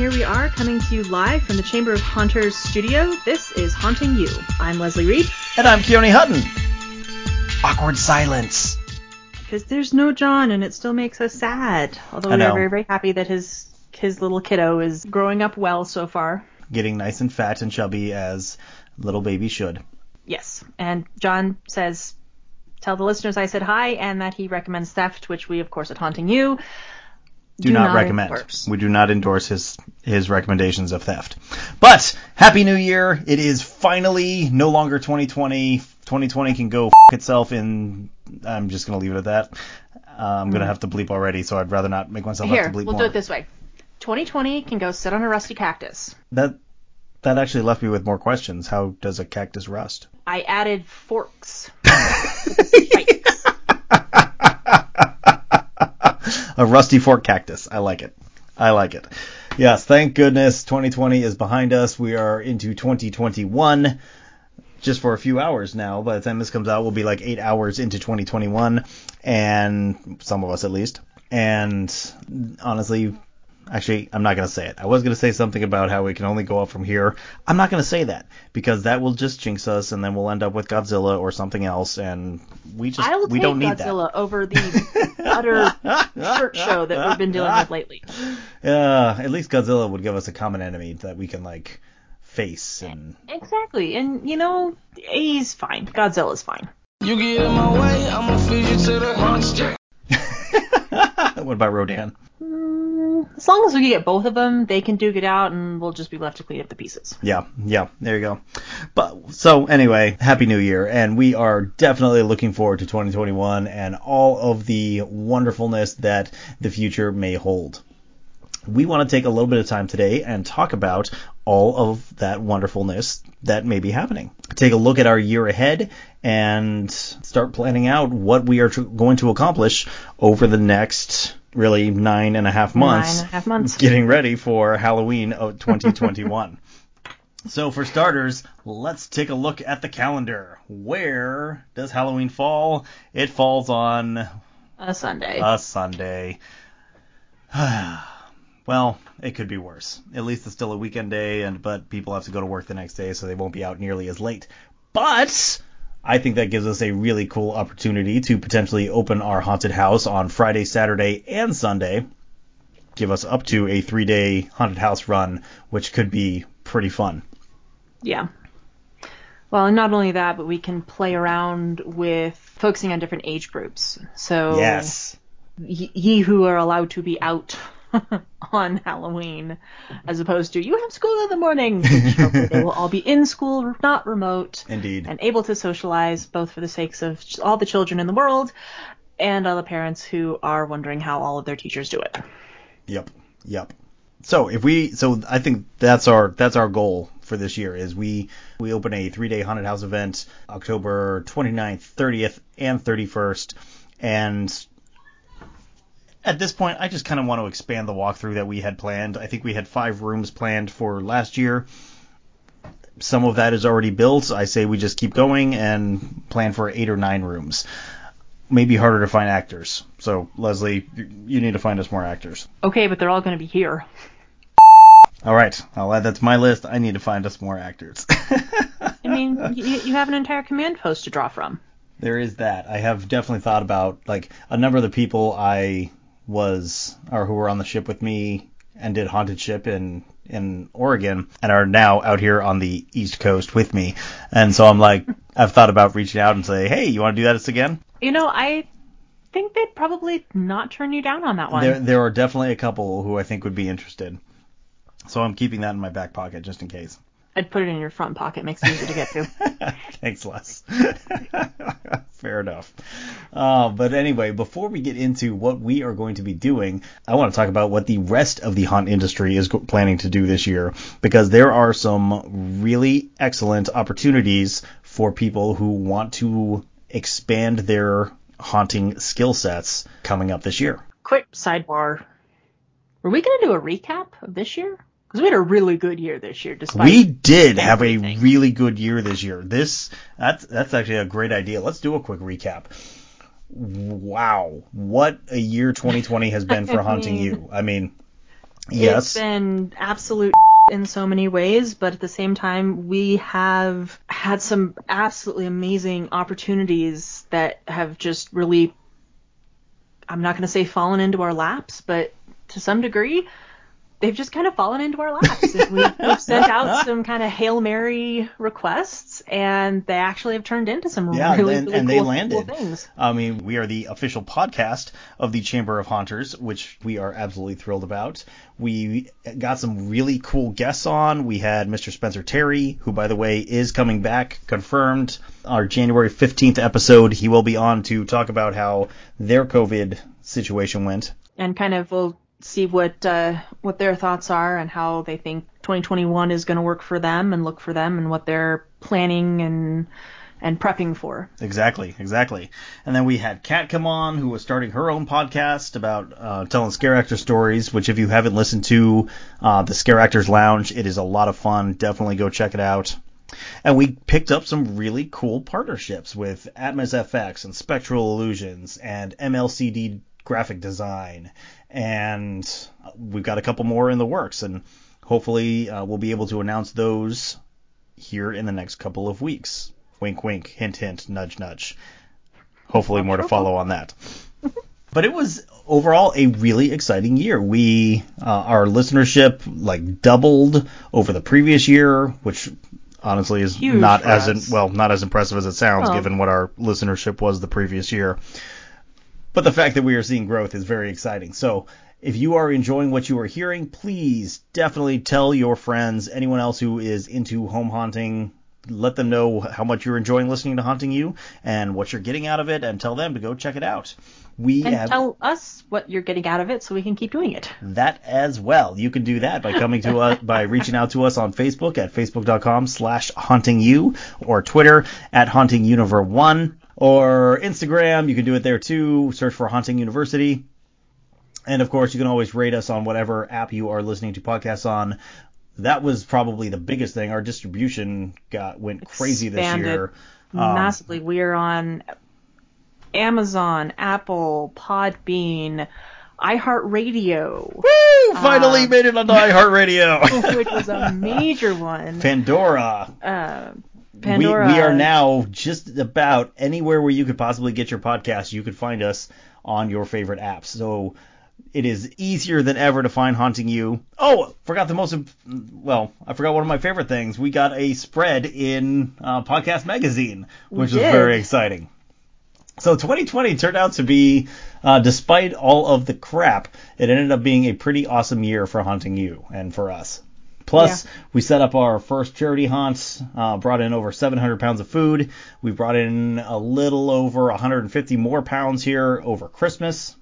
here we are coming to you live from the Chamber of Haunters studio. This is Haunting You. I'm Leslie Reed. And I'm Keone Hutton. Awkward silence. Because there's no John, and it still makes us sad. Although we are very, very happy that his his little kiddo is growing up well so far. Getting nice and fat and chubby as little baby should. Yes, and John says, "Tell the listeners I said hi, and that he recommends theft, which we, of course, at Haunting You Do, not, recommend. endorse. We do not endorse his his recommendations of theft. But happy New Year! It is finally no longer 2020. 2020 can go f- itself in. I'm just gonna leave it at that. Uh, I'm gonna have to bleep already, so I'd rather not make myself. Here, have to bleep we'll more. do it this way. 2020 can go sit on a rusty cactus. That that actually left me with more questions. How does a cactus rust? I added forks. a rusty fork cactus. I like it. I like it. Yes, thank goodness 2020 is behind us. We are into 2021 just for a few hours now. By the time this comes out, we'll be like eight hours into 2021, and some of us at least. And honestly, actually, I'm not going to say it. I was going to say something about how we can only go up from here. I'm not going to say that because that will just jinx us, and then we'll end up with Godzilla or something else, and we just I will we take don't need Godzilla over the utter shit show that we've been dealing with lately. Yeah, at least Godzilla would give us a common enemy that we can like face and Exactly, and you know he's fine. Godzilla's fine. You get in my way, I'ma feed you to the monster. what about Rodan? Mm, As long as we get both of them, they can duke it out, and we'll just be left to clean up the pieces. Yeah, yeah, there you go. But so anyway, happy new year and we are definitely looking forward to 2021 and all of the wonderfulness that the future may hold. We want to take a little bit of time today and talk about all of that wonderfulness that may be happening. Take a look at our year ahead and start planning out what we are going to accomplish over the next really nine and a half months Nine and a half months. getting ready for Halloween of 2021. so for starters, let's take a look at the calendar. Where does Halloween fall? It falls on A Sunday. a Sunday. well, it could be worse. At least it's still a weekend day, and but people have to go to work the next day, so they won't be out nearly as late. But I think that gives us a really cool opportunity to potentially open our haunted house on Friday, Saturday, and Sunday. Give us up to a three-day haunted house run, which could be pretty fun. Yeah. Well, and not only that, but we can play around with focusing on different age groups. So Yes. ye, ye who are allowed to be out on Halloween, as opposed to you have school in the morning. Which they will all be in school, not remote, Indeed. and able to socialize, both for the sakes of all the children in the world and all the parents who are wondering how all of their teachers do it. Yep. Yep. So if we so I think that's our that's our goal for this year is we we open a 3-day haunted house event October 29th, 30th and 31st and at this point I just kind of want to expand the walkthrough that we had planned. I think we had 5 rooms planned for last year. Some of that is already built. I say we just keep going and plan for 8 or 9 rooms. Maybe harder to find actors. So Leslie, you- you need to find us more actors. Okay, but they're all going to be here. All right, I'll add that to my list. I need to find us more actors. I mean, you, you have an entire command post to draw from. there is that. I have definitely thought about like a number of the people I was or who were on the ship with me and did haunted ship in in Oregon and are now out here on the East Coast with me. And so I'm like, I've thought about reaching out and say, hey, you want to do that again? You know, I think they'd probably not turn you down on that one. There there are definitely a couple who I think would be interested. So I'm keeping that in my back pocket just in case. I'd put it in your front pocket. Makes it easy to get to. Thanks, Les. Fair enough. Uh, but anyway, before we get into what we are going to be doing, I want to talk about what the rest of the haunt industry is planning to do this year because there are some really excellent opportunities for people who want to expand their haunting skill sets coming up this year. Quick sidebar. Were we going to do a recap of this year? Because we had a really good year this year, despite. We did have a really good year this year. This that's that's actually a great idea. Let's do a quick recap. Wow, what a year 2020 has been for Haunting mean- You. I mean, Yes. It's been absolute in so many ways, but at the same time, we have had some absolutely amazing opportunities that have just really, I'm not going to say fallen into our laps, but to some degree, they've just kind of fallen into our laps. We've, we've sent out some kind of Hail Mary requests, and they actually have turned into some Yeah, really, and, really and cool, they cool landed. things. I mean, we are the official podcast of the Chamber of Haunters, which we are absolutely thrilled about. We got some really cool guests on. We had Mr. Spencer Terry, who, by the way, is coming back, confirmed. Our January 15th episode, he will be on to talk about how their COVID situation went. and kind of we'll see what uh, what their thoughts are and how they think 2021 is going to work for them and look for them and what they're planning and and prepping for. Exactly, exactly. And then we had Kat come on, who was starting her own podcast about uh, telling scare actor stories. Which, if you haven't listened to uh, the Scare Actors Lounge, it is a lot of fun. Definitely go check it out. And we picked up some really cool partnerships with Atmos FX and Spectral Illusions and MLCD Graphic Design, and we've got a couple more in the works. And hopefully, uh, we'll be able to announce those here in the next couple of weeks. Wink, wink, hint, hint, nudge, nudge. Hopefully, more to follow on that. But it was overall a really exciting year. We uh, our listenership like doubled over the previous year, which honestly is Huge not as in, well not as impressive as it sounds Oh. given what our listenership was the previous year. But the fact that we are seeing growth is very exciting. So if you are enjoying what you are hearing, please definitely tell your friends, anyone else who is into home haunting, let them know how much you're enjoying listening to Haunting You and what you're getting out of it, and tell them to go check it out. We And have tell us what you're getting out of it so we can keep doing it. that as well. You can do that by coming to us by reaching out to us on Facebook at facebook.com slash haunting you or Twitter at haunting univer one or Instagram. You can do it there too. Search for Haunting University. And of course, you can always rate us on whatever app you are listening to podcasts on. That was probably the biggest thing. Our distribution got went crazy this Expanded year. Um, Massively. We are on Amazon, Apple, Podbean, iHeartRadio, Woo! Finally Uh, made it onto iHeartRadio. which was a major one. Pandora. Uh, Pandora. we are now just about anywhere where you could possibly get your podcast. You could find us on your favorite apps. So it is easier than ever to find Haunting You. Oh, forgot the most, well, I forgot one of my favorite things. We got a spread in uh, Podcast Magazine, which was very exciting. So 2020 turned out to be, uh, despite all of the crap, it ended up being a pretty awesome year for Haunting You and for us. Plus, Yeah. we set up our first charity haunts, uh, brought in over 700 pounds of food. We brought in a little over 150 more pounds here over Christmas.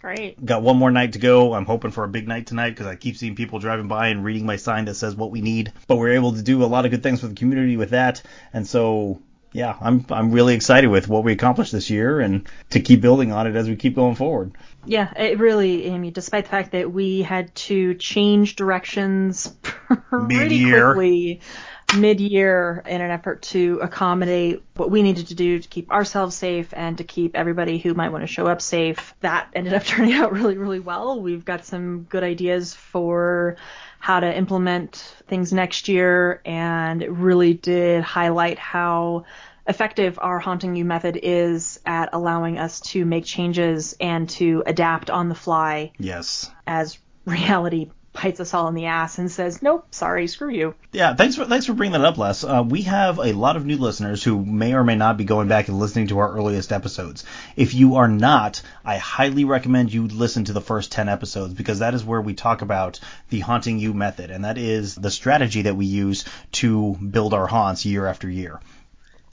Great. Got one more night to go. I'm hoping for a big night tonight because I keep seeing people driving by and reading my sign that says what we need. But we're able to do a lot of good things for the community with that. And so, yeah, I'm I'm really excited with what we accomplished this year and to keep building on it as we keep going forward. Yeah, it really, I mean, despite the fact that we had to change directions pretty Mid-year. quickly mid-year in an effort to accommodate what we needed to do to keep ourselves safe and to keep everybody who might want to show up safe. That ended up turning out really, really well. We've got some good ideas for how to implement things next year, and it really did highlight how effective our haunting you method is at allowing us to make changes and to adapt on the fly Yes. as reality bites us all in the ass and says, "Nope, sorry, screw you." Yeah, thanks for thanks for bringing that up, Les. Uh, we have a lot of new listeners who may or may not be going back and listening to our earliest episodes. If you are not, I highly recommend you listen to the first ten episodes because that is where we talk about the haunting you method, and that is the strategy that we use to build our haunts year after year.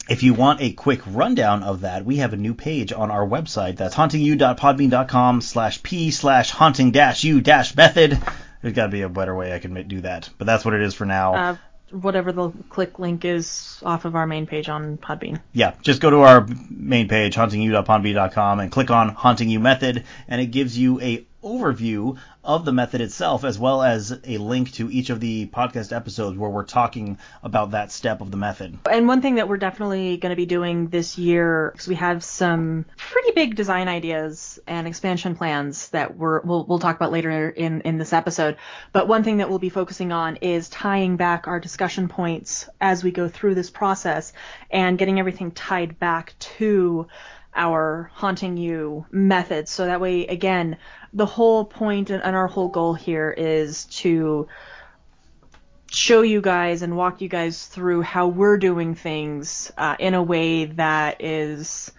If you want a quick rundown of that, we have a new page on our website. That's hauntingyou.podbean.com slash p slash haunting dash you dash method. There's got to be a better way I can do that, but that's what it is for now. Uh, whatever the click link is off of our main page on Podbean. yeah, just go to our main page, hauntingyou.podbean.com, and click on Haunting You Method, and it gives you a overview of the method itself, as well as a link to each of the podcast episodes where we're talking about that step of the method. And one thing that we're definitely going to be doing this year, because we have some pretty big design ideas and expansion plans that we're, we'll, we'll talk about later in, in this episode. But one thing that we'll be focusing on is tying back our discussion points as we go through this process and getting everything tied back to our haunting you methods. So that way, again, the whole point and our whole goal here is to show you guys and walk you guys through how we're doing things uh, in a way that is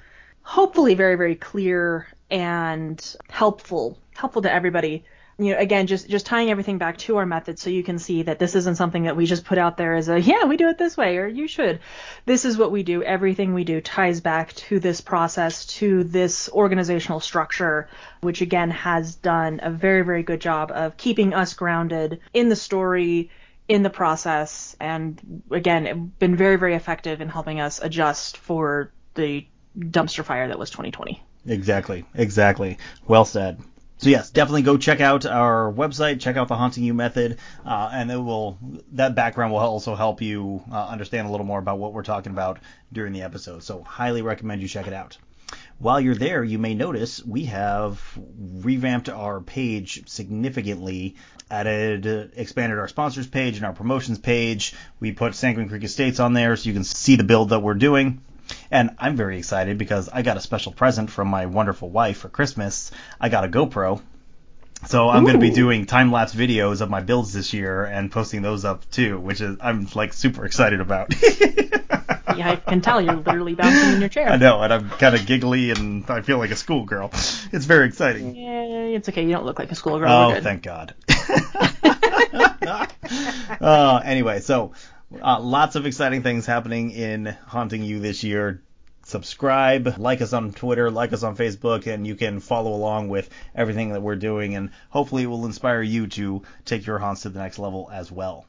hopefully very, very clear and helpful, helpful to everybody you know, again, just just tying everything back to our method, so you can see that this isn't something that we just put out there as a yeah, we do it this way, or you should. This is what we do. Everything we do ties back to this process, to this organizational structure, which again has done a very very good job of keeping us grounded in the story, in the process, and again, been very very effective in helping us adjust for the dumpster fire that was 2020. Exactly, exactly. Well said. So yes, definitely go check out our website, check out the Haunting You method, uh, and it will that background will also help you uh, understand a little more about what we're talking about during the episode. So highly recommend you check it out. While you're there, you may notice we have revamped our page significantly, added, expanded our sponsors page and our promotions page. We put Sanguine Creek Estates on there so you can see the build that we're doing. And I'm very excited because I got a special present from my wonderful wife for Christmas. I got a GoPro. So I'm going to be doing time lapse videos of my builds this year and posting those up too, which is I'm like super excited about. yeah, I can tell you're literally bouncing in your chair. I know, and I'm kind of giggly and I feel like a schoolgirl. It's very exciting. Yeah, it's okay. You don't look like a schoolgirl. Oh, thank God. uh, anyway, so uh, lots of exciting things happening in Haunting You this year. Subscribe, like us on Twitter, like us on Facebook, and you can follow along with everything that we're doing, and hopefully it will inspire you to take your haunts to the next level as well.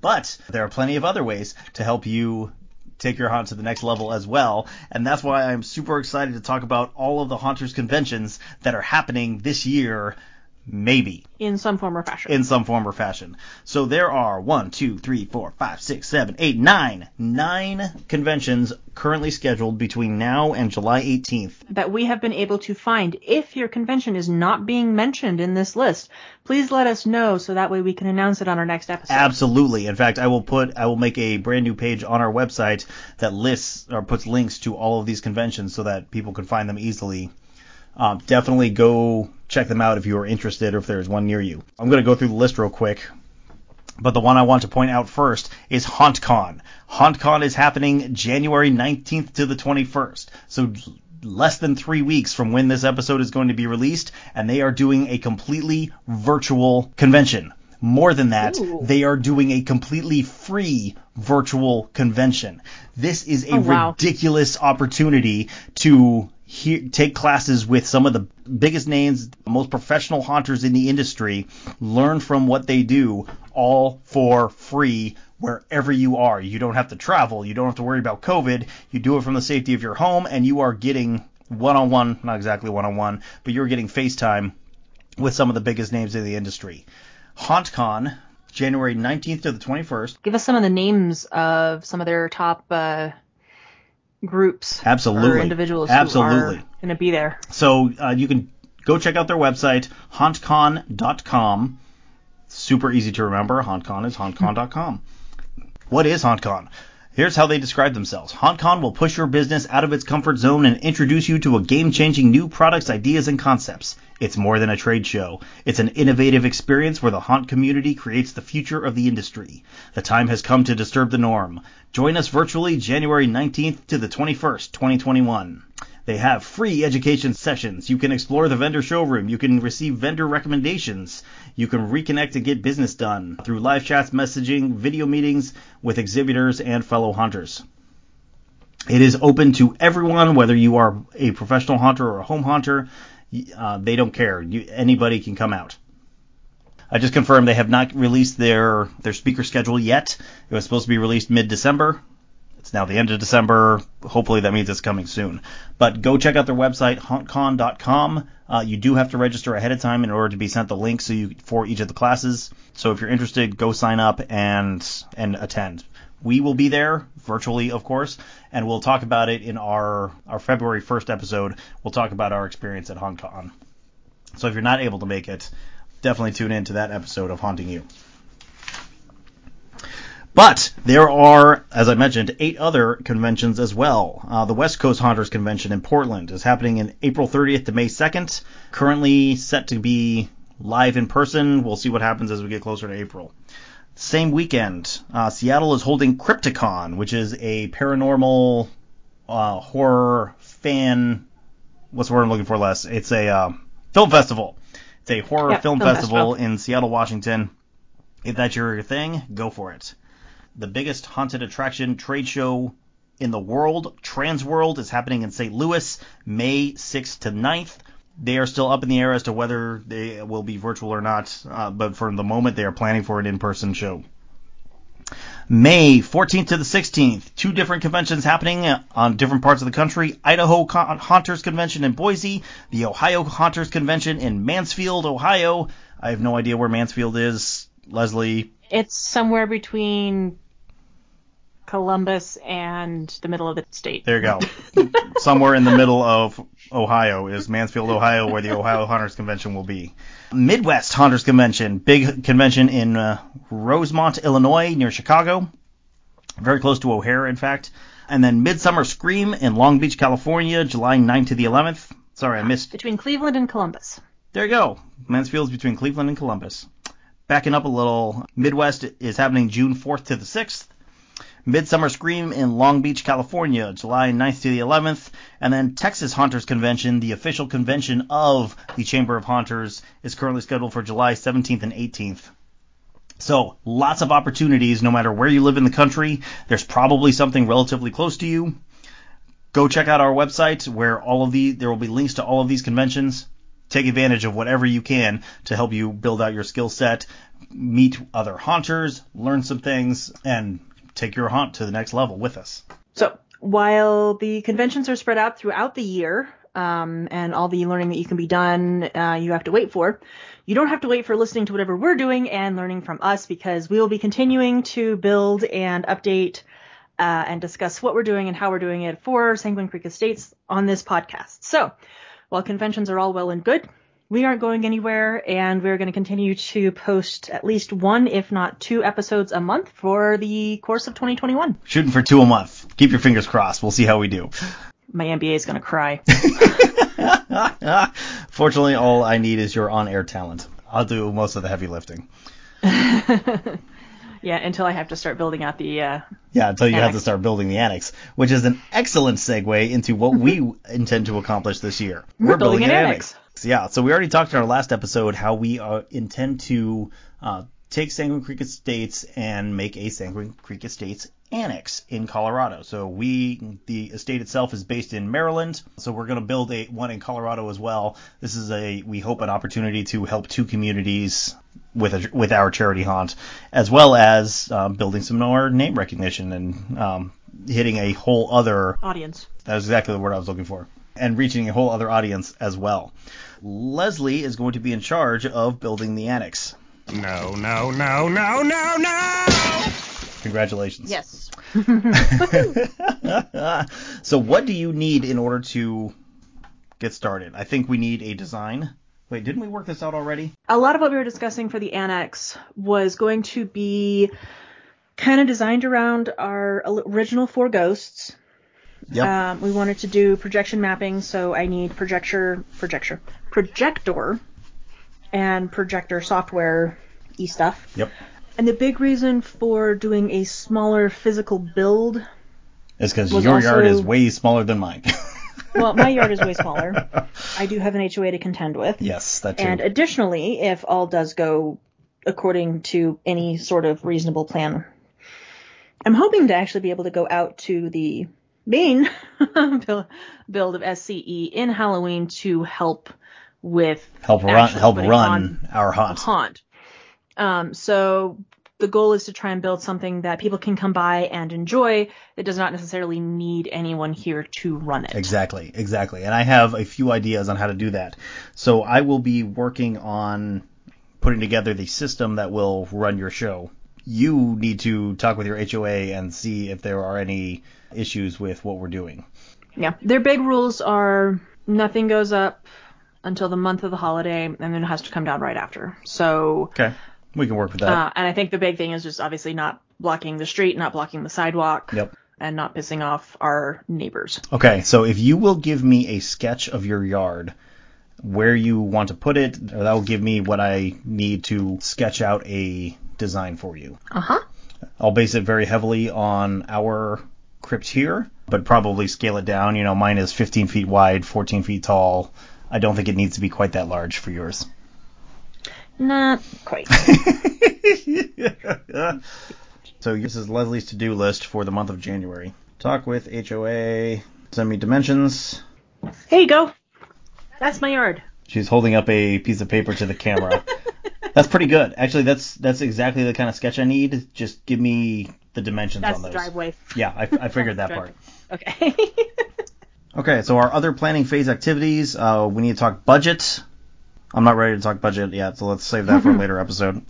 But there are plenty of other ways to help you take your haunt to the next level as well. And that's why I'm super excited to talk about all of the Haunters conventions that are happening this year Maybe. In some form or fashion. In some form or fashion. So there are one, two, three, four, five, six, seven, eight, nine, nine conventions currently scheduled between now and July 18th. That we have been able to find. If your convention is not being mentioned in this list, please let us know so that way we can announce it on our next episode. Absolutely. In fact, I will put, I will make a brand new page on our website that lists or puts links to all of these conventions so that people can find them easily um, definitely go check them out if you are interested or if there's one near you. I'm going to go through the list real quick. But the one I want to point out first is HauntCon. HauntCon is happening January 19th to the 21st. So less than three weeks from when this episode is going to be released, and they are doing a completely virtual convention. More than that, Ooh. they are doing a completely free virtual convention. This is a oh, wow. ridiculous opportunity to take classes with some of the biggest names, most professional haunters in the industry, learn from what they do, all for free wherever you are. You don't have to travel. You don't have to worry about COVID. You do it from the safety of your home, and you are getting one on one, not exactly one on one, but you're getting FaceTime with some of the biggest names in the industry. HauntCon, January 19th to the 21st. Give us some of the names of some of their top uh, groups absolutely or individuals absolutely going to be there. So uh, you can go check out their website hauntcon.com. Super easy to remember. HauntCon is hauntcon.com. what is HauntCon? Here's how they describe themselves. HauntCon will push your business out of its comfort zone and introduce you to a game-changing new products, ideas, and concepts. It's more than a trade show. It's an innovative experience where the haunt community creates the future of the industry. The time has come to disturb the norm. Join us virtually January 19th to the 21st, 2021. They have free education sessions. You can explore the vendor showroom. You can receive vendor recommendations. You can reconnect and get business done through live chats, messaging, video meetings with exhibitors and fellow hunters. It is open to everyone, whether you are a professional hunter or a home hunter. Uh, they don't care. You, anybody can come out. I just confirmed they have not released their their speaker schedule yet. It was supposed to be released mid December It's now the end of December. Hopefully that means it's coming soon. But go check out their website, hauntcon.com. Uh, you do have to register ahead of time in order to be sent the link so you, for each of the classes. So if you're interested, go sign up and and attend. We will be there virtually, of course, and we'll talk about it in our our February 1st episode. We'll talk about our experience at HauntCon. So if you're not able to make it, definitely tune in to that episode of Haunting You. But there are, as I mentioned, eight other conventions as well. Uh, the West Coast Haunters Convention in Portland is happening in April 30th to May 2nd. Currently set to be live in person. We'll see what happens as we get closer to April. Same weekend, uh, Seattle is holding Crypticon, which is a paranormal uh, horror fan. What's the word I'm looking for, Les? It's a uh, film festival. It's a horror film, film festival, festival. in Seattle, Washington. If that's your thing, go for it. The biggest haunted attraction trade show in the world, Transworld, is happening in St. Louis, May 6th to 9th. They are still up in the air as to whether they will be virtual or not, uh, but for the moment, they are planning for an in-person show. May 14th to the 16th, two different conventions happening on different parts of the country. Idaho Con- Haunters Convention in Boise, the Ohio Haunters Convention in Mansfield, Ohio. I have no idea where Mansfield is. Leslie, It's somewhere between Columbus and the middle of the state. there you go. Somewhere in the middle of Ohio is Mansfield, Ohio, where the Ohio Haunters Convention will be. Midwest Haunters Convention, big convention in uh, Rosemont, Illinois, near Chicago, very close to O'Hare, in fact. And then Midsummer Scream in Long Beach, California, July 9th to the 11th. Sorry, I missed. Between Cleveland and Columbus. There you go. Mansfield's between Cleveland and Columbus. Backing up a little, Midwest is happening June 4th to the 6th. Midsummer Scream in Long Beach, California, July 9th to the 11th. And then Texas Haunters Convention, the official convention of the Chamber of Haunters, is currently scheduled for July 17th and 18th. So, lots of opportunities no matter where you live in the country. There's probably something relatively close to you. Go check out our website where all of the there will be links to all of these conventions. Take advantage of whatever you can to help you build out your skill set, meet other haunters, learn some things, and take your haunt to the next level with us. So while the conventions are spread out throughout the year, um, and all the learning that you can be done, uh, you have to wait for. You don't have to wait for listening to whatever we're doing and learning from us because we will be continuing to build and update uh, and discuss what we're doing and how we're doing it for Sanguine Creek Estates on this podcast. So while conventions are all well and good, we aren't going anywhere and we're going to continue to post at least one, if not two episodes a month for the course of 2021. Shooting for two a month. Keep your fingers crossed. We'll see how we do. My MBA is going to cry. Fortunately, all I need is your on-air talent. I'll do most of the heavy lifting. Yeah, until I have to start building out the. Uh, Yeah, until you have to start building the annex, which is an excellent segue into what we intend to accomplish this year. We're building an annex. Yeah, so we already talked in our last episode how we uh, intend to uh, take Sanguine Creek Estates and make a Sanguine Creek Estates annex in Colorado. So we, the estate itself is based in Maryland, so we're going to build a one in Colorado as well. This is a, we hope, an opportunity to help two communities with a, with our charity haunt, as well as uh, building some more name recognition and um, hitting a whole other audience. that was exactly the word I was looking for. And reaching a whole other audience as well. Leslie is going to be in charge of building the annex. No, no, no, no, no, no! Congratulations. Yes. so what do you need in order to get started? I think we need a design. Wait, didn't we work this out already? A lot of what we were discussing for the annex was going to be kind of designed around our original four ghosts. Yep. Um, we wanted to do projection mapping, so I need projector, projector, projector, and projector software e stuff. yep. And the big reason for doing a smaller physical build, is because your yard is way smaller than mine. well, my yard is way smaller. I do have an HOA to contend with. yes, that too. And additionally, if all does go according to any sort of reasonable plan, I'm hoping to actually be able to go out to the main build build of SCE in Halloween to help with help run, help run our haunt. haunt. Um, so the goal is to try and build something that people can come by and enjoy that does not necessarily need anyone here to run it. Exactly, exactly. And I have a few ideas on how to do that. So I will be working on putting together the system that will run your show. You need to talk with your HOA and see if there are any issues with what we're doing. Yeah. Their big rules are nothing goes up until the month of the holiday and then it has to come down right after. So Okay. We can work with that. Uh, and I think the big thing is just obviously not blocking the street, not blocking the sidewalk, Yep. and not pissing off our neighbors. Okay, so if you will give me a sketch of your yard, where you want to put it, that will give me what I need to sketch out a design for you. Uh huh. I'll base it very heavily on our crypt here, but probably scale it down. You know, mine is 15 feet wide, 14 feet tall. I don't think it needs to be quite that large for yours. Not quite. so this is Leslie's to-do list for the month of January. Talk with HOA, send me dimensions. Here you go. That's my yard. She's holding up a piece of paper to the camera. that's pretty good. Actually, that's that's exactly the kind of sketch I need. Just give me the dimensions That's on the those. driveway. Yeah, I, I figured that part. Okay. Okay, so our other planning phase activities, uh, we need to talk budget. I'm not ready to talk budget yet, so let's save that for a later episode.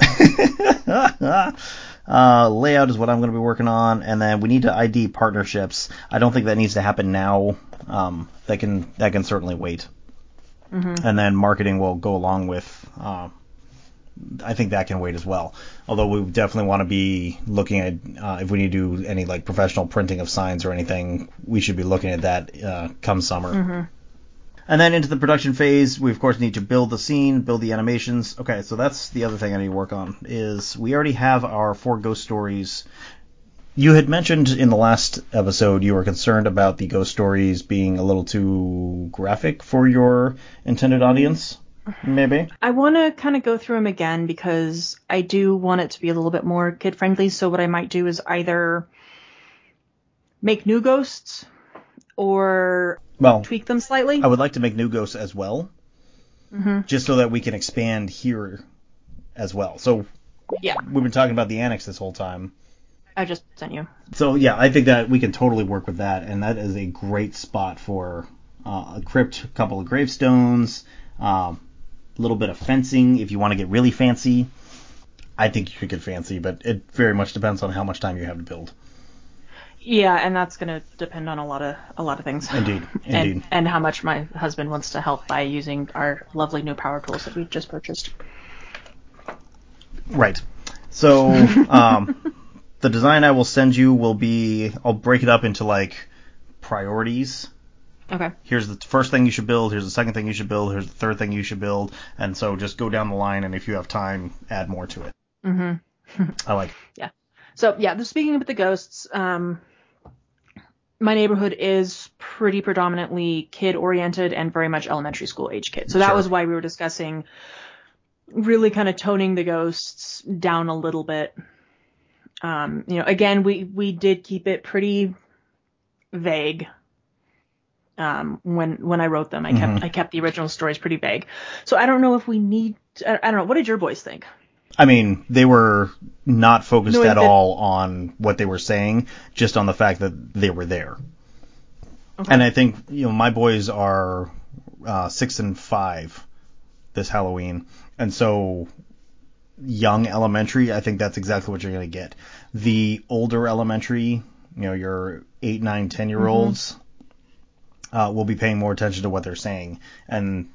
uh, layout is what I'm going to be working on, and then we need to ID partnerships. I don't think that needs to happen now. Um, that can that can certainly wait. And then marketing will go along with. Uh, I think that can wait as well. Although we definitely want to be looking at uh, if we need to do any like professional printing of signs or anything, we should be looking at that uh, come summer. And then into the production phase, we of course need to build the scene, build the animations. Okay, so that's the other thing I need to work on is we already have our four ghost stories. You had mentioned in the last episode you were concerned about the ghost stories being a little too graphic for your intended audience. Maybe. I want to kind of go through them again because I do want it to be a little bit more kid friendly. So what I might do is either make new ghosts or Well, tweak them slightly. I would like to make new ghosts as well, mm-hmm. just so that we can expand here as well. So yeah, we've been talking about the annex this whole time. I just sent you. So yeah, I think that we can totally work with that, and that is a great spot for uh, a crypt, a couple of gravestones, um, a little bit of fencing if you want to get really fancy. I think you could get fancy, but it very much depends on how much time you have to build. Yeah, and that's going to depend on a lot of a lot of things. Indeed, and, indeed. and how much my husband wants to help by using our lovely new power tools that we just purchased. Right. So um, the design I will send you will be I'll break it up into like priorities. Okay. Here's the first thing you should build. Here's the second thing you should build. Here's the third thing you should build. And so just go down the line, and if you have time, add more to it. Mm-hmm. I like. it. So yeah, speaking with the ghosts, um, my neighborhood is pretty predominantly kid oriented and very much elementary school age kids. So that Sure. was why we were discussing really kind of toning the ghosts down a little bit. Um, you know, again, we we did keep it pretty vague. Um, when when I wrote them, I kept I kept the original stories pretty vague. So I don't know if we need. I, I don't know. What did your boys think? I mean, they were not focused Knowing at that- all on what they were saying, just on the fact that they were there. And I think you know my boys are uh, six and five this Halloween, and so young elementary. I think that's exactly what you're gonna get. The older elementary, you know, your eight, nine, ten year olds. Uh, will be paying more attention to what they're saying, and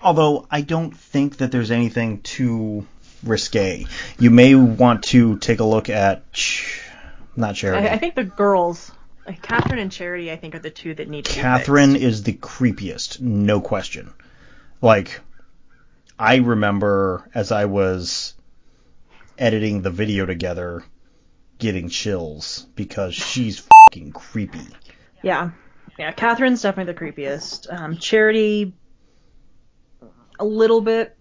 although I don't think that there's anything too risque. You may want to take a look at not Charity. I, I think the girls, Catherine and Charity, I think are the two that need to. be Catherine is the creepiest, no question. Like I remember as I was editing the video together getting chills because she's fucking creepy. Yeah, yeah. Catherine's definitely the creepiest. Um, Charity, a little bit.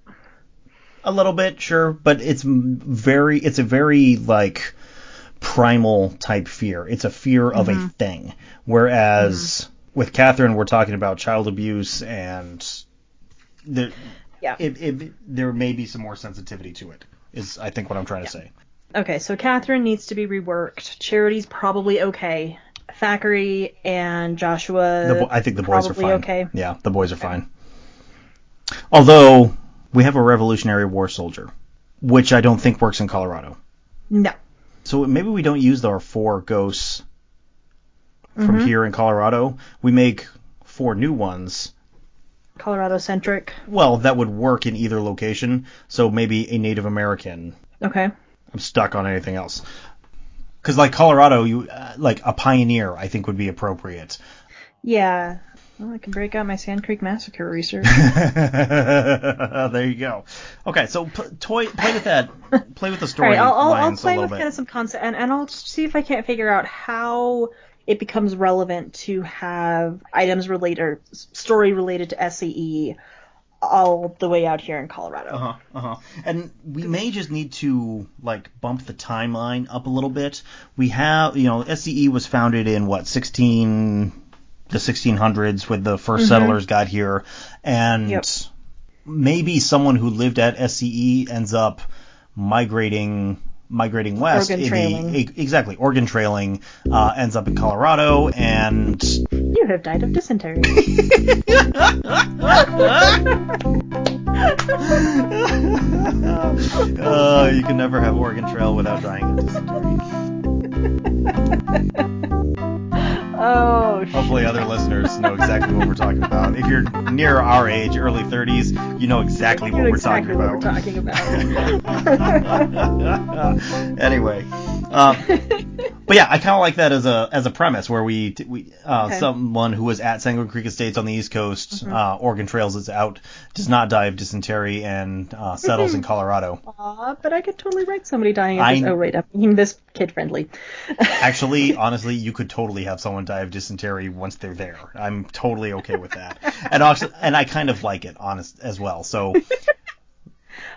A little bit, sure, but it's very it's a very like primal type fear. It's a fear of a thing. Whereas with Catherine, we're talking about child abuse and the, Yeah. it, it, there may be some more sensitivity to it. Is I think what I'm trying to say. Okay, so Catherine needs to be reworked. Charity's probably okay. Thackeray and Joshua. The bo- I think the boys are probably fine. okay. Yeah, the boys are fine. Although we have a Revolutionary War soldier, which I don't think works in Colorado. No. So maybe we don't use our four ghosts Mm-hmm. from here in Colorado. We make four new ones. Colorado centric. Well, that would work in either location. So maybe a Native American. Okay. I'm stuck on anything else. Because like Colorado, you uh, like a pioneer, I think would be appropriate. Yeah. Well, I can break out my Sand Creek Massacre research. there you go. Okay, so p- toy, play with that. Play with the story right, I'll, I'll, I'll play with bit. kind of some concept, and, and I'll see if I can't figure out how it becomes relevant to have items related or story related to SCE all the way out here in Colorado. Uh-huh, uh-huh. And we may just need to like bump the timeline up a little bit. We have, you know, SCE was founded in what 16 the 1600s when the 1st settlers got here and Yep. maybe someone who lived at SCE ends up migrating migrating west the exactly Oregon trailing uh, ends up in Colorado and You have died of dysentery. uh, you can never have Oregon Trail without dying of dysentery. oh, Hopefully, other listeners know exactly what we're talking about. If you're near our age, early 30s, you know exactly what we're exactly talking what we're talking about. anyway, uh, but yeah, I kind of like that as a as a premise where we we uh, Okay. someone who was at Sanguine Creek Estates on the East Coast, uh, Oregon Trails is out, does not die of dysentery, and uh, settles in Colorado. Aw, but I could totally write somebody dying of I-. Oh, wait, I'm making this kid friendly. Actually, honestly, you could totally have someone die of dysentery once they're there. I'm totally okay with that, and also, and I kind of like it, honest as well. So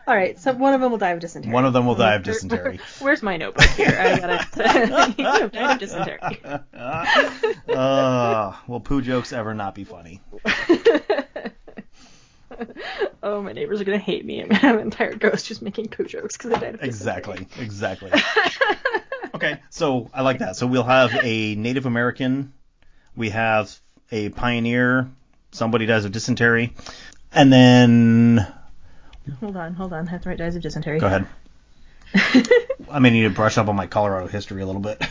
All right, so one of them will die of dysentery. One of them will die of dysentery. Where's my notebook here? I gotta. you have died of dysentery. uh, will poo jokes ever not be funny? oh, my neighbors are gonna hate me. I'm gonna have an entire ghost just making poo jokes because I died of dysentery. Exactly, exactly. Okay, so I like that. So we'll have a Native American, we have a pioneer, somebody dies of dysentery, and then Hold on, hold on. I have to write dies of dysentery. go ahead. I may need to brush up on my Colorado history a little bit.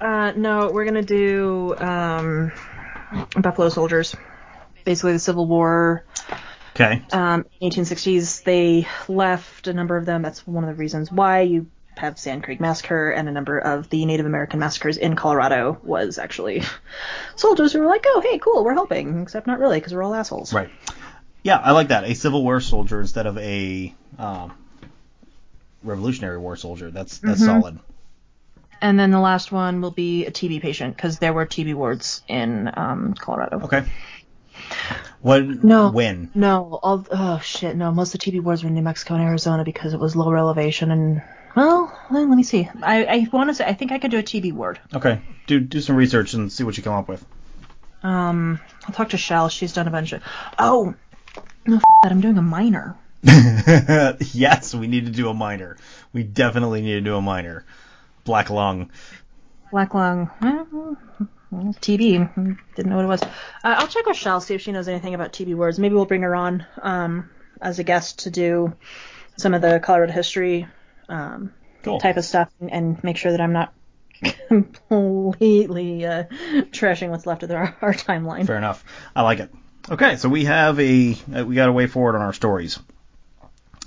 Uh, no, we're gonna do um, Buffalo Soldiers. Basically, the Civil War, Okay. um, 1860s. They left a number of them. That's one of the reasons why you have Sand Creek Massacre and a number of the Native American massacres in Colorado was actually soldiers who were like, oh, hey, cool, we're helping, except not really because we're all assholes. Right. Yeah, I like that. A Civil War soldier instead of a um, Revolutionary War soldier. That's that's Mm-hmm. solid. And then the last one will be a TB patient because there were TB wards in um, Colorado. Okay. What? No. When? No, all oh shit, no. Most of the TB wards were in New Mexico and Arizona because it was lower elevation and well, let me see. I I want to say I think I could do a TB ward. Okay. Do do some research and see what you come up with. Um, I'll talk to Shell. She's done a bunch of. Oh, no, f- that I'm doing a miner. yes, we need to do a miner. We definitely need to do a miner. Black lung. Black lung. TB. Didn't know what it was. Uh, I'll check with Shell see if she knows anything about TB words. Maybe we'll bring her on um as a guest to do some of the Colorado history um Cool. type of stuff and, and make sure that I'm not completely uh, trashing what's left of our, our timeline. Fair enough. I like it. Okay, so we have a uh, we got a way forward on our stories.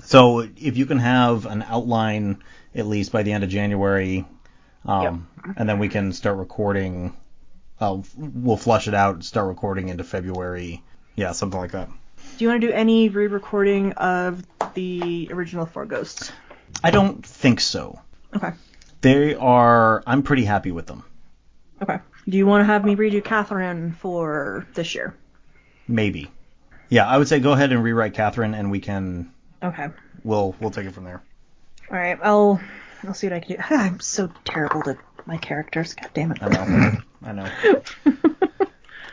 So if you can have an outline at least by the end of January, um, and then we can start recording. Uh, we'll flush it out, and start recording into February. Yeah, something like that. Do you want to do any re-recording of the original Four Ghosts? I don't think so. Okay. They are. I'm pretty happy with them. Okay. Do you want to have me redo Catherine for this year? Maybe. Yeah, I would say go ahead and rewrite Catherine, and we can. Okay. We'll we'll take it from there. All right. I'll I'll see what I can do. I'm so terrible to my characters. God damn it. I know. I know.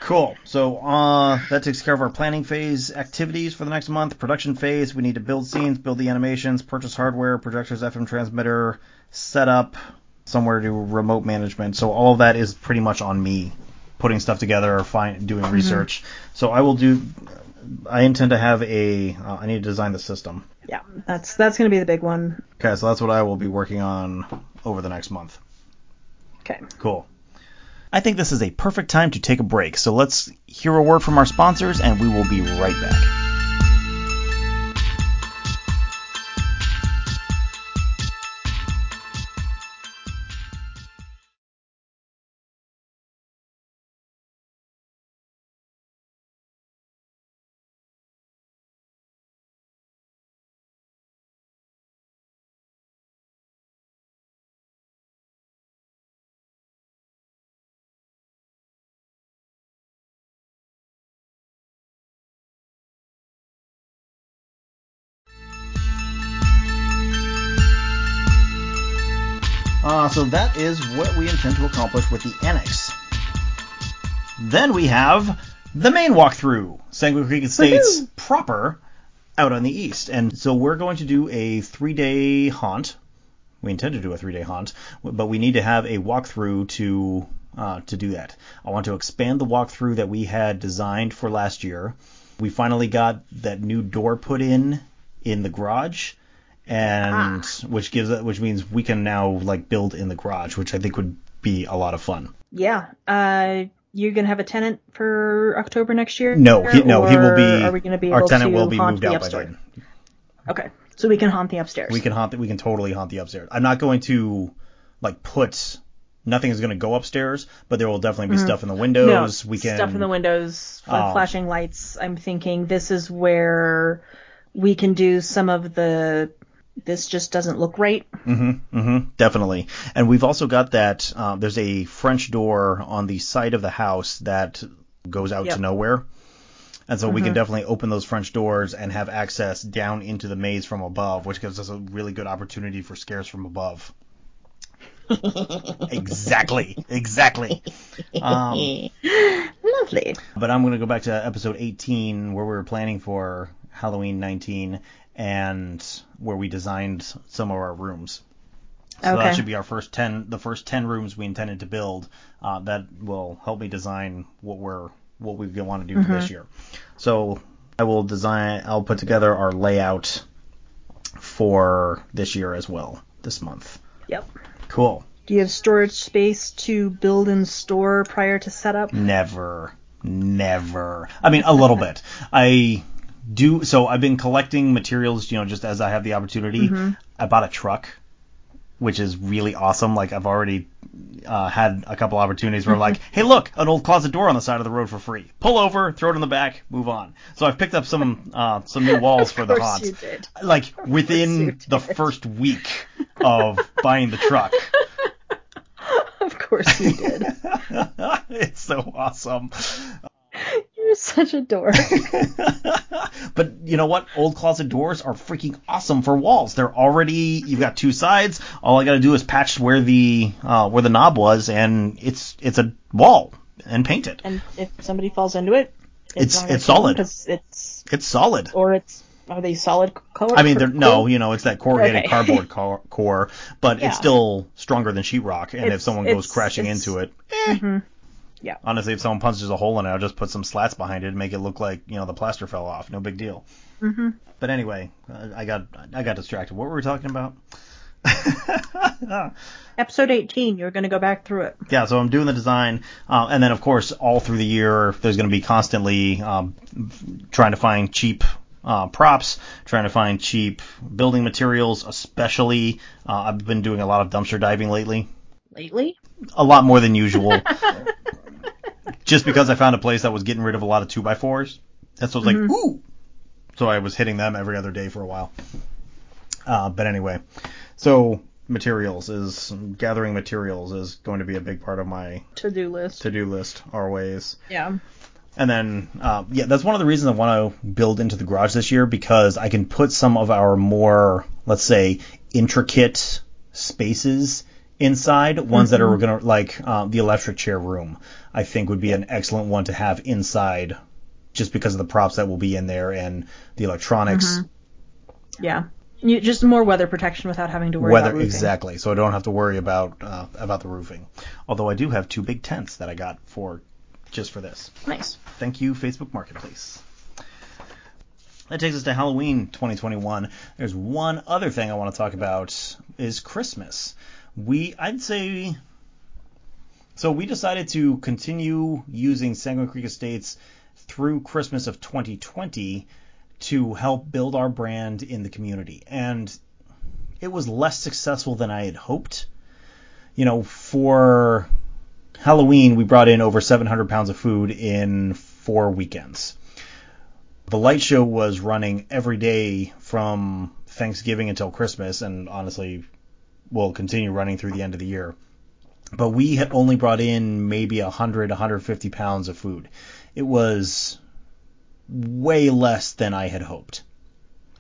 Cool. So uh, that takes care of our planning phase activities for the next month. Production phase, we need to build scenes, build the animations, purchase hardware, projectors, FM transmitter, setup, somewhere to do remote management. So all of that is pretty much on me, putting stuff together, or find, doing research. So I will do. I intend to have a. Uh, I need to design the system. Yeah, that's that's going to be the big one. Okay, so that's what I will be working on over the next month. Okay. Cool. I think this is a perfect time to take a break, so let's hear a word from our sponsors and we will be right back. That is what we intend to accomplish with the annex. Then we have the main walkthrough, Sanguine Creek Estates Woohoo! proper, out on the east. And so we're going to do a three-day haunt. We intend to do a three-day haunt, but we need to have a walkthrough to uh, to do that. I want to expand the walkthrough that we had designed for last year. We finally got that new door put in in the garage and which gives which means we can now like build in the garage, which I think would be a lot of fun. Yeah. Uh, you're gonna have a tenant for October next year? No, he, no, he will be. Are we gonna be our able tenant to will be moved the out by upstairs? then. Okay, so we can haunt the upstairs. We can haunt. We can totally haunt the upstairs. I'm not going to like put. Nothing is going to go upstairs, but there will definitely be stuff in the Mm-hmm. no windows. we can stuff in the windows, Oh. flashing lights. I'm thinking this is where we can do some of the. This just doesn't look right. Mm-hmm, mm-hmm, definitely. And we've also got that. Uh, there's a French door on the side of the house that goes out Yep. to nowhere. And so we can definitely open those French doors and have access down into the maze from above, which gives us a really good opportunity for scares from above. exactly, exactly. Um, Lovely. but I'm going to go back to episode 18 where we were planning for Halloween 19 and where we designed some of our rooms. So that should be our first 10, the first 10 rooms we intended to build. Uh, that will help me design what we're, what we want to do for this year. So I will design, I'll put together our layout for this year as well, this month. Yep. Cool. Do you have storage space to build and store prior to setup? Never, never. I mean, a little bit. I do. So I've been collecting materials, you know, just as I have the opportunity. I bought a truck, which is really awesome. Like I've already uh, had a couple opportunities where I'm like, hey, look, an old closet door on the side of the road for free. Pull over, throw it in the back, move on. So I've picked up some uh, some new walls for the course haunt. Like within the first week of buying the truck. Of course you did. it's so awesome. You're such a dork. But you know what? Old closet doors are freaking awesome for walls. They're already you've got two sides. All I got to do is patch where the uh, where the knob was, and it's it's a wall and paint it. and if somebody falls into it, It's- gonna it's solid. it's It's solid. or it's are they solid color? I mean, they're, no, you know, it's that corrugated Okay. cardboard core, core, but Yeah. it's still stronger than sheetrock. And if someone goes crashing into it, eh. Yeah. Honestly, if someone punches a hole in it, I'll just put some slats behind it and make it look like you know the plaster fell off. No big deal. Mm-hmm. But anyway, uh, I got I got distracted. What were we talking about? Episode 18, you're going to go back through it. Yeah, so I'm doing the design, uh, and then of course all through the year there's going to be constantly um, trying to find cheap uh, props, trying to find cheap building materials. Especially, uh, I've been doing a lot of dumpster diving lately, Lately? a lot more than usual, just because I found a place that was getting rid of a lot of two by fours. That's what I was like, ooh. So I was hitting them every other day for a while. Uh, but anyway, so materials is gathering materials is going to be a big part of my To do list. to-do list our ways yeah. and then uh, yeah that's one of the reasons i want to build into the garage this year because i can put some of our more let's say intricate spaces inside. Ones that are gonna like um, the electric chair room, I think would be an excellent one to have inside, just because of the props that will be in there and the electronics. Yeah. You, just more weather protection without having to worry Weather about roofing. exactly, so I don't have to worry about uh, about the roofing. Although I do have two big tents that I got for just for this. Nice. Thank you, Facebook Marketplace. That takes us to Halloween 2021. There's one other thing I want to talk about is Christmas. We, I'd say, so we decided to continue using Sanguine Creek Estates through Christmas of 2020 to help build our brand in the community. And it was less successful than I had hoped. You know, for Halloween, we brought in over 700 pounds of food in four weekends. The light show was running every day from Thanksgiving until Christmas, and honestly, will continue running through the end of the year. But we had only brought in maybe 100, 150 pounds of food. It was way less than I had hoped.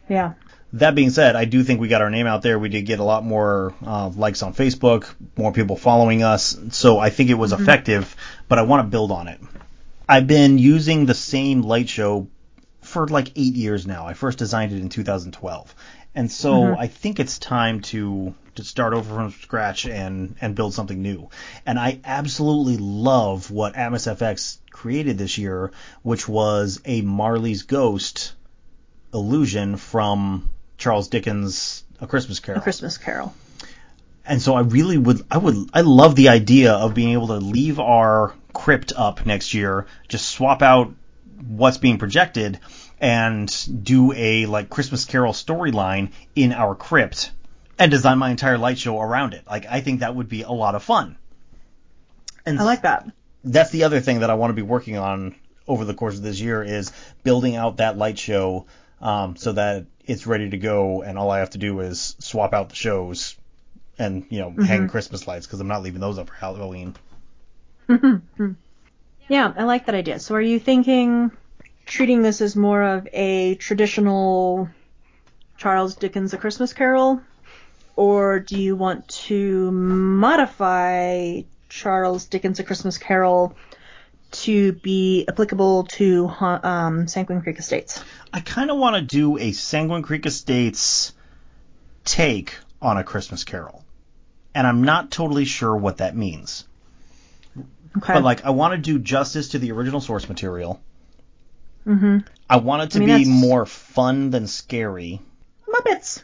Yeah. That being said, I do think we got our name out there. We did get a lot more uh, likes on Facebook, more people following us. So I think it was effective, but I want to build on it. I've been using the same light show for like eight years now. I first designed it in 2012. And so mm-hmm. I think it's time to to start over from scratch and and build something new. And I absolutely love what Atmos FX created this year, which was a Marley's Ghost illusion from Charles Dickens' A Christmas Carol. A Christmas Carol. And so I really would, I would, I love the idea of being able to leave our crypt up next year, just swap out what's being projected, and do a like Christmas Carol storyline in our crypt, and design my entire light show around it. Like I think that would be a lot of fun. And I like that. that's the other thing that I want to be working on over the course of this year is building out that light show um, so that it's ready to go, and all I have to do is swap out the shows and you know hang Christmas lights because I'm not leaving those up for Halloween. Yeah, I like that idea. So are you thinking treating this as more of a traditional Charles Dickens A Christmas Carol? Or do you want to modify Charles Dickens A Christmas Carol to be applicable to um, Sanguine Creek Estates? I kind of want to do a Sanguine Creek Estates take on a Christmas Carol, and I'm not totally sure what that means. Okay. But like, I want to do justice to the original source material. Mm-hmm. I want it to I mean, be that's- more fun than scary. Muppets.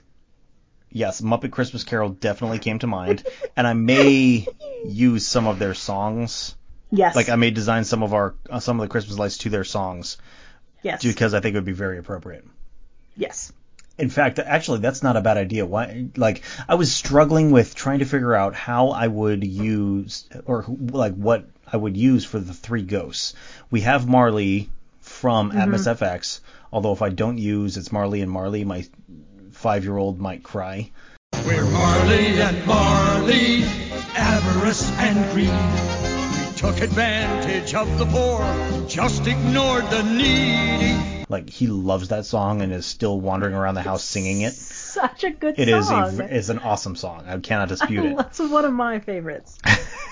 Yes, Muppet Christmas Carol definitely came to mind, and I may use some of their songs. Yes. Like I may design some of our uh, some of the Christmas lights to their songs yes. because I think it would be very appropriate. yes. In fact, actually, that's not a bad idea. Why? Like, I was struggling with trying to figure out how I would use or like what I would use for the three ghosts. We have Marley from mm-hmm. Atmos FX, although if I don't use it's Marley and Marley, my five-year-old might cry. We're Marley and Marley, avarice and greed. We took advantage of the poor, just ignored the needy. Like he loves that song and is still wandering around the house singing it. Such a good It is song. a it's an awesome song. I cannot dispute it. That's one of my favorites.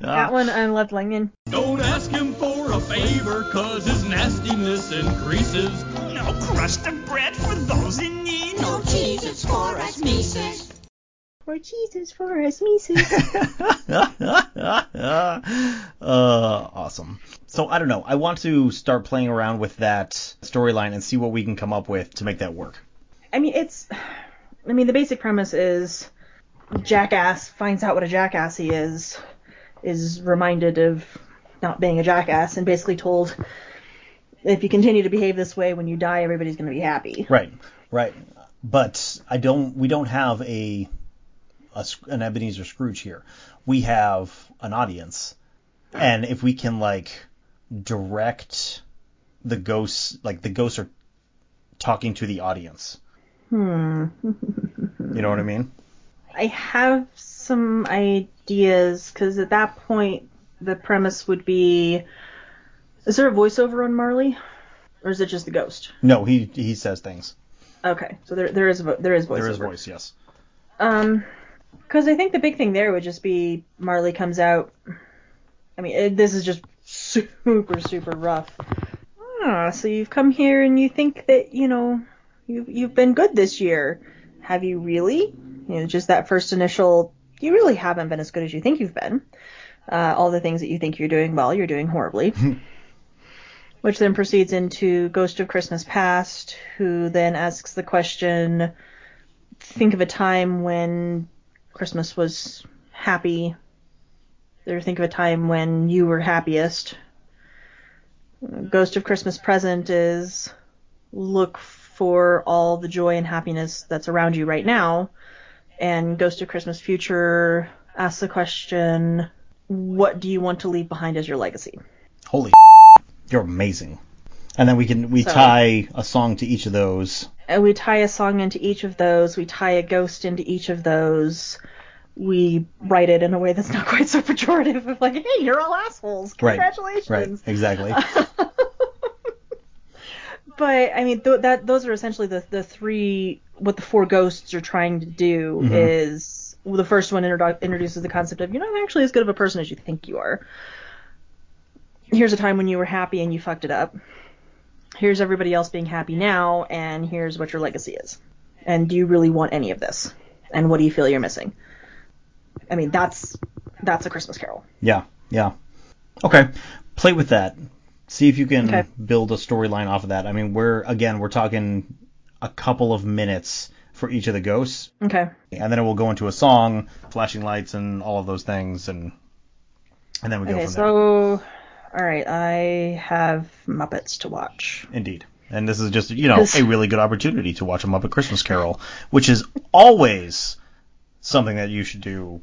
that one I love Langan. Don't ask him for a favor, cause his nastiness increases. No crust of bread for those in need. No Jesus for us Mises. For Jesus, for us, Mises. uh, awesome. So I don't know. I want to start playing around with that storyline and see what we can come up with to make that work. I mean, it's. I mean, the basic premise is jackass finds out what a jackass he is, is reminded of not being a jackass, and basically told if you continue to behave this way when you die, everybody's going to be happy. Right. Right. But I don't. We don't have a, a an Ebenezer Scrooge here. We have an audience, and if we can like direct the ghosts, like the ghosts are talking to the audience. Hmm. You know what I mean? I have some ideas because at that point the premise would be: is there a voiceover on Marley, or is it just the ghost? No, he he says things. Okay, so there there is vo- there is voiceover. There is voice, yes. Um, Because I think the big thing there would just be Marley comes out. I mean, it, this is just super, super rough. Ah, so you've come here and you think that you know you've you've been good this year. Have you really? You know, just that first initial. You really haven't been as good as you think you've been. Uh, all the things that you think you're doing well, you're doing horribly. Which then proceeds into Ghost of Christmas Past, who then asks the question think of a time when Christmas was happy, or think of a time when you were happiest. Ghost of Christmas Present is look for all the joy and happiness that's around you right now. And Ghost of Christmas Future asks the question, what do you want to leave behind as your legacy? Holy, you're amazing. And then we can we So- tie a song to each of those. And we tie a song into each of those. We tie a ghost into each of those. We write it in a way that's not quite so pejorative of like, hey, you're all assholes. Congratulations. Right. Right. Exactly. but I mean, th- that those are essentially the the three what the four ghosts are trying to do Mhm. is well, the first one introdu- introduces the concept of you're not actually as good of a person as you think you are. Here's a time when you were happy and you fucked it up. Here's everybody else being happy now, and here's what your legacy is. And do you really want any of this? And what do you feel you're missing? I mean, that's that's a Christmas Carol. Yeah, yeah. Okay, play with that. See if you can Okay. build a storyline off of that. I mean, we're again, we're talking a couple of minutes for each of the ghosts, Okay. and then it will go into a song, flashing lights, and all of those things, and and then we go Okay, from there. so all right, I have Muppets to watch. Indeed. And this is just, you know, a really good opportunity to watch a Muppet Christmas Carol, which is always something that you should do.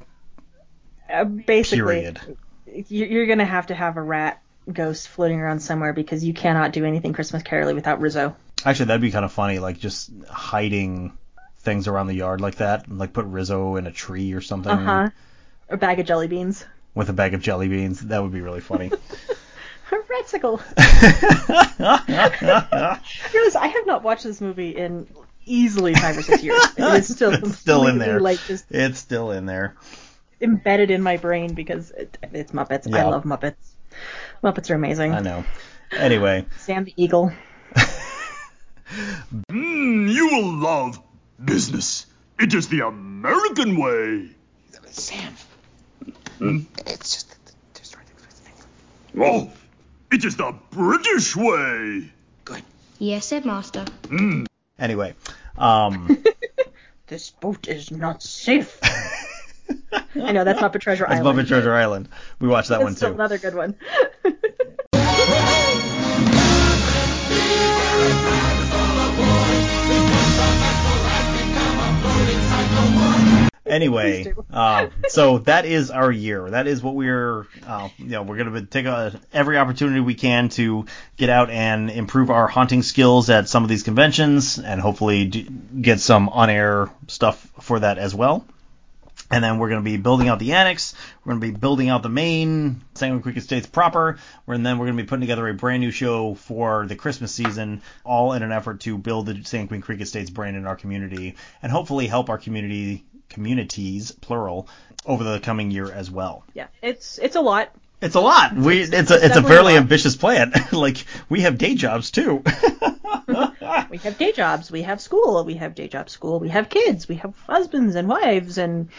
Uh, basically, Period. you're gonna have to have a rat ghost floating around somewhere because you cannot do anything Christmas Carol without Rizzo. Actually, that'd be kind of funny, like just hiding things around the yard like that, like put Rizzo in a tree or something Uh huh. A bag of jelly beans. with a bag of jelly beans. That would be really funny. A Ratsicle. I realize I have not watched this movie in easily five or six years. It is still it's still in there. Like just It's still in there. embedded in my brain because it, it's Muppets. I love Muppets. Muppets are amazing. I know. Anyway, Sam the Eagle. Mmm, you will love business. It is the American way. Sam. Hmm? It's just that there's right. Oh, it is the British way. Good. Yes, headmaster. Hmm. anyway, um, This boat is not safe. I know that's Muppet Treasure Island. that's Island. Muppet Treasure Island. We watched that one That's still too. another good one. Anyway, uh, so that is our year. That is what we're, uh, you know, we're gonna take a, every opportunity we can to get out and improve our haunting skills at some of these conventions, and hopefully d- get some on-air stuff for that as well. And then we're going to be building out the annex. We're going to be building out the main Sanguine Creek Estates proper. And then we're going to be putting together a brand new show for the Christmas season, all in an effort to build the Sanguine Creek Estates brand in our community and hopefully help our community communities plural over the coming year as well. yeah, it's it's a lot. It's a lot. We it's a it's a fairly ambitious plan. like we have day jobs too. We have day jobs, we have school, we have day job school, we have kids, we have husbands and wives and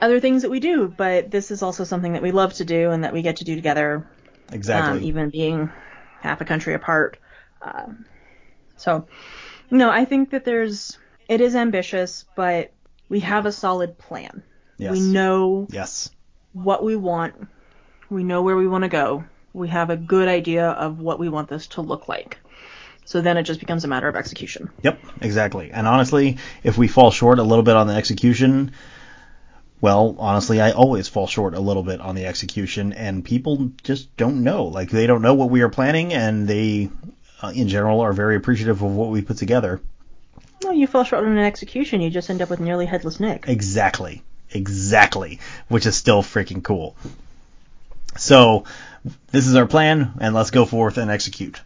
other things that we do, but this is also something that we love to do and that we get to do together, exactly. um, even being half a country apart. Um, so, no, I think that there's, it is ambitious, but we have a solid plan. yes. We know Yes. What we want. We know where we want to go. We have a good idea of what we want this to look like. So then it just becomes a matter of execution. Yep, exactly. And honestly, if we fall short a little bit on the execution, well, honestly, I always fall short a little bit on the execution, and people just don't know. Like, they don't know what we are planning, and they, uh, in general, are very appreciative of what we put together. Well, you fall short on an execution, you just end up with nearly headless Nick. Exactly. Exactly. Which is still freaking cool. So, this is our plan, and let's go forth and execute.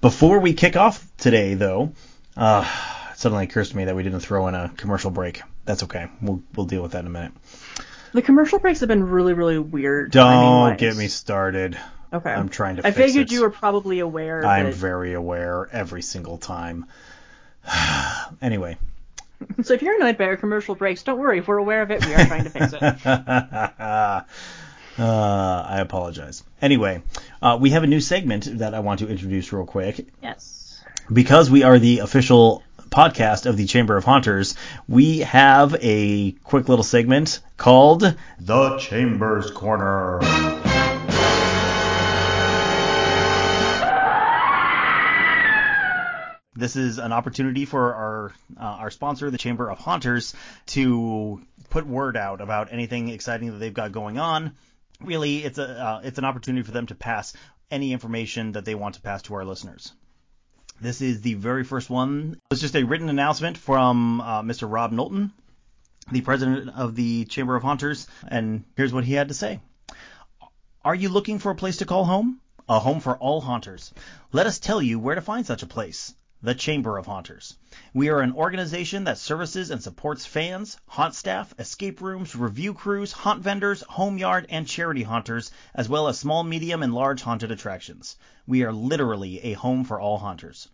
Before we kick off today, though, uh, it suddenly occurs to me that we didn't throw in a commercial break. that's okay. We'll we'll deal with that in a minute. The commercial breaks have been really, really weird. Don't get me started. Okay. I'm trying to I figured it. you were probably aware. I'm that- very aware every single time. anyway. So if you're annoyed by our commercial breaks, don't worry. If we're aware of it, we are trying to fix it. uh, I apologize. Anyway, uh, we have a new segment that I want to introduce real quick. Yes. Because we are the official podcast of the Chamber of Haunters, we have a quick little segment called The Chamber's Corner. This is an opportunity for our uh, our sponsor, the Chamber of Haunters, to put word out about anything exciting that they've got going on. Really, it's a uh, it's an opportunity for them to pass any information that they want to pass to our listeners. This is the very first one. It's just a written announcement from uh, Mr. Rob Knowlton, the president of the Chamber of Haunters, and here's what he had to say. Are you looking for a place to call home? A home for all haunters. Let us tell you where to find such a place. The Chamber of Haunters. We are an organization that services and supports fans, haunt staff, escape rooms, review crews, haunt vendors, home yard, and charity haunters, as well as small, medium, and large haunted attractions. We are literally a home for all haunters.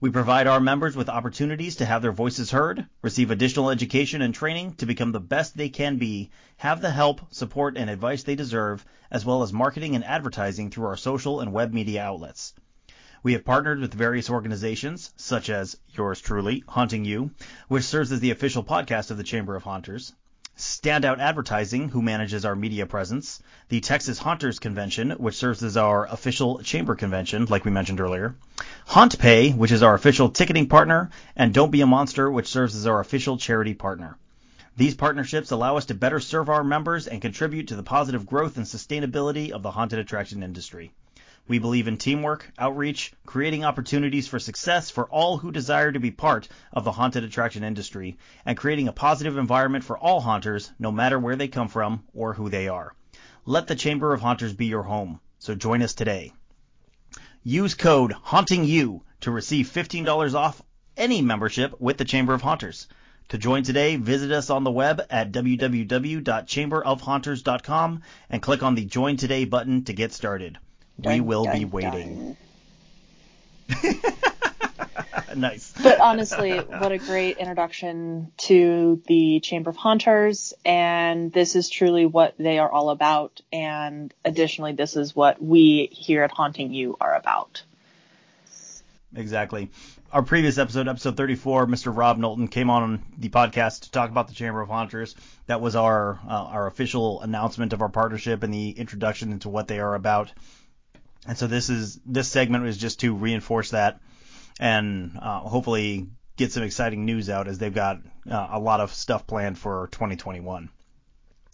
We provide our members with opportunities to have their voices heard, receive additional education and training to become the best they can be, have the help, support, and advice they deserve, as well as marketing and advertising through our social and web media outlets. We have partnered with various organizations, such as yours truly, Haunting You, which serves as the official podcast of the Chamber of Haunters, Standout Advertising, who manages our media presence, the Texas Haunters Convention, which serves as our official chamber convention, like we mentioned earlier, HauntPay, which is our official ticketing partner, and Don't Be a Monster, which serves as our official charity partner. These partnerships allow us to better serve our members and contribute to the positive growth and sustainability of the haunted attraction industry. We believe in teamwork, outreach, creating opportunities for success for all who desire to be part of the haunted attraction industry, and creating a positive environment for all haunters, no matter where they come from or who they are. Let the Chamber of Haunters be your home, so join us today. Use code HAUNTINGYOU to receive $15 off any membership with the Chamber of Haunters. To join today, visit us on the web at www.chamberofhaunters.com and click on the Join Today button to get started. We Dun, will be waiting. nice. But honestly, what a great introduction to the Chamber of Haunters, and this is truly what they are all about. And additionally, this is what we here at Haunting You are about. Exactly. Our previous episode, episode 34, Mr. Rob Knowlton came on the podcast to talk about the Chamber of Haunters. That was our uh, our official announcement of our partnership and the introduction into what they are about. And so this is this segment was just to reinforce that and uh, hopefully get some exciting news out as they've got uh, a lot of stuff planned for 2021.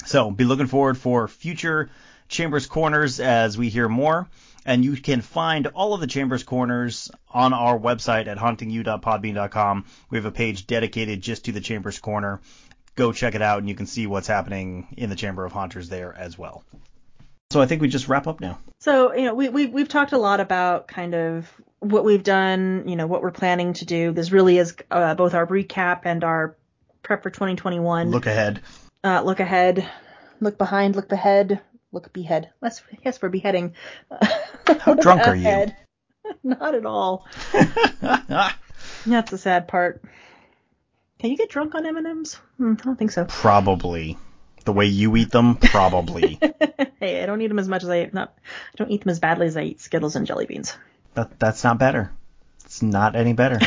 So be looking forward for future Chambers Corners as we hear more. And you can find all of the Chambers Corners on our website at hauntingyou.podbean.com. We have a page dedicated just to the Chambers Corner. Go check it out and you can see what's happening in the Chamber of Haunters there as well. So I think we just wrap up now. So, you know, we, we, we've talked a lot about kind of what we've done, you know, what we're planning to do. This really is uh, both our recap and our prep for 2021. Look ahead. uh, look ahead, look behind, look ahead, look behead. That's yes, we're beheading. How drunk are you? Not at all. That's the sad part. Can you get drunk on M&Ms? Hmm, I don't think so. Probably. The way you eat them, probably. hey, I don't eat them as much as I eat. Not, I don't eat them as badly as I eat Skittles and jelly beans. that, that's not better. It's not any better.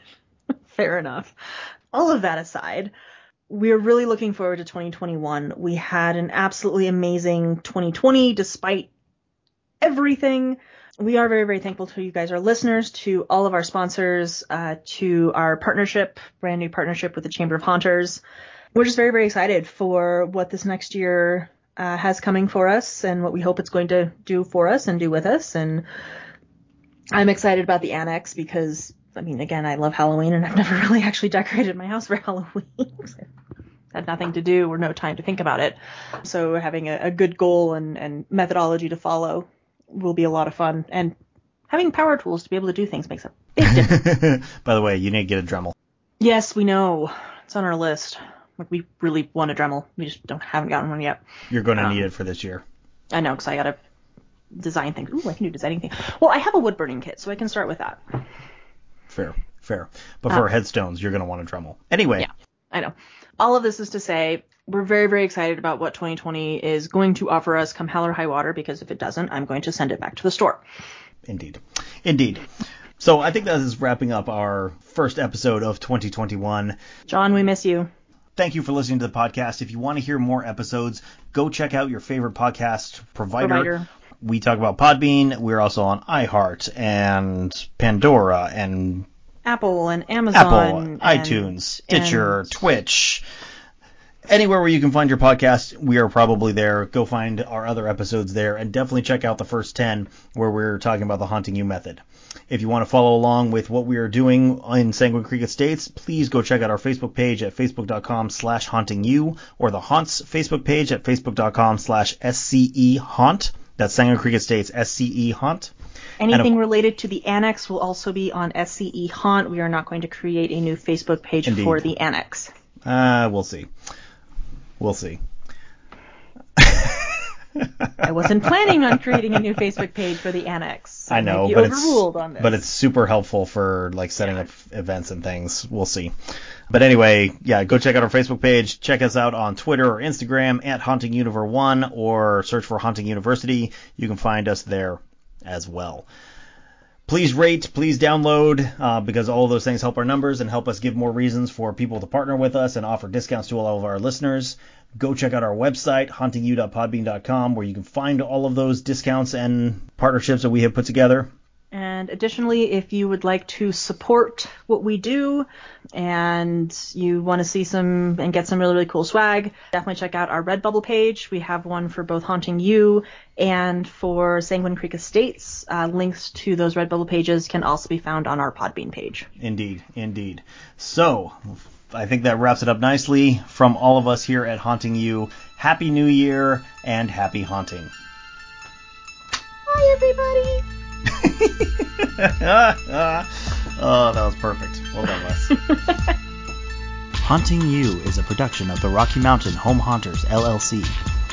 Fair enough. All of that aside, we're really looking forward to 2021. We had an absolutely amazing 2020 despite everything. We are very, very thankful to you guys, our listeners, to all of our sponsors, uh, to our partnership, brand new partnership with the Chamber of Haunters. We're just very, very excited for what this next year uh, has coming for us and what we hope it's going to do for us and do with us. And I'm excited about the annex because I mean, again, I love Halloween and I've never really actually decorated my house for Halloween. Had nothing to do or no time to think about it. So having a, a good goal and, and methodology to follow will be a lot of fun. And having power tools to be able to do things makes a big difference. By the way, you need to get a Dremel. yes, we know. It's on our list. Like we really want a Dremel. We just don't haven't gotten one yet. You're going to Um, need it for this year. I know because I gotta design things. Ooh, I can do designing things. Well, I have a wood burning kit, so I can start with that. Fair, fair. But for Uh, headstones, you're going to want a Dremel. Anyway, Yeah. I know. All of this is to say we're very, very excited about what 2020 is going to offer us come hell or high water because if it doesn't, I'm going to send it back to the store. Indeed. Indeed. So I think that is wrapping up our first episode of 2021. John, we miss you. Thank you for listening to the podcast. If you want to hear more episodes, go check out your favorite podcast provider. Provider. We talk about Podbean. We're also on iHeart and Pandora and Apple and Amazon. Apple, and- iTunes, Stitcher, and- Twitch. Anywhere where you can find your podcast, we are probably there. Go find our other episodes there and definitely check out the first 10 where we're talking about the Haunting You method. If you want to follow along with what we are doing in Sanguine Creek Estates, please go check out our Facebook page at facebook.com slash haunting you or the Haunts Facebook page at facebook.com slash SCE Haunt. That's Sanguine Creek Estates SCE Haunt. Anything related to the annex will also be on SCE Haunt. We are not going to create a new Facebook page Indeed. for the annex. Uh, we'll see. We'll see. I wasn't planning on creating a new Facebook page for the annex. I know, but overruled it's on this. but it's super helpful for like setting up events and things. We'll see. But anyway, yeah, go check out our Facebook page. Check us out on Twitter or Instagram at Haunting Univer One or search for Haunting University. You can find us there as well. Please rate, please download, uh, because all those things help our numbers and help us give more reasons for people to partner with us and offer discounts to all of our listeners. Go check out our website, hauntingyou.podbean.com, where you can find all of those discounts and partnerships that we have put together. And additionally, if you would like to support what we do and you want to see some and get some really, really cool swag, definitely check out our Redbubble page. We have one for both Haunting You and for Sanguine Creek Estates. Uh, links to those Redbubble pages can also be found on our Podbean page. Indeed, indeed. So, I think that wraps it up nicely from all of us here at Haunting You. Happy New Year and happy haunting. Hi, everybody! oh, that was perfect. Well done, Wes. Haunting You is a production of the Rocky Mountain Home Haunters, LLC.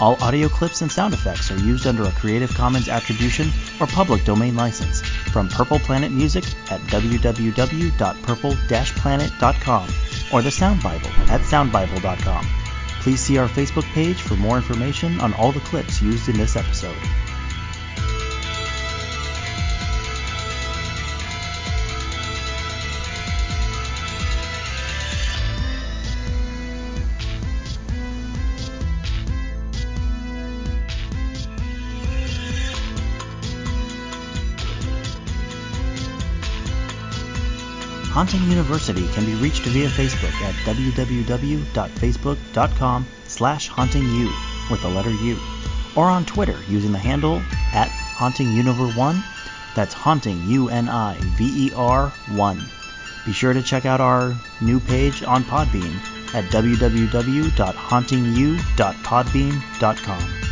All audio clips and sound effects are used under a Creative Commons Attribution or Public Domain license from Purple Planet Music at www.purple-planet.com or the Sound Bible at soundbible.com. Please see our Facebook page for more information on all the clips used in this episode. Haunting University can be reached via Facebook at www.facebook.com slash hauntingu with the letter U, or on Twitter using the handle at hauntinguniver1, that's haunting U-N-I-V-E-R 1. Be sure to check out our new page on Podbean at www.hauntingu.podbean.com.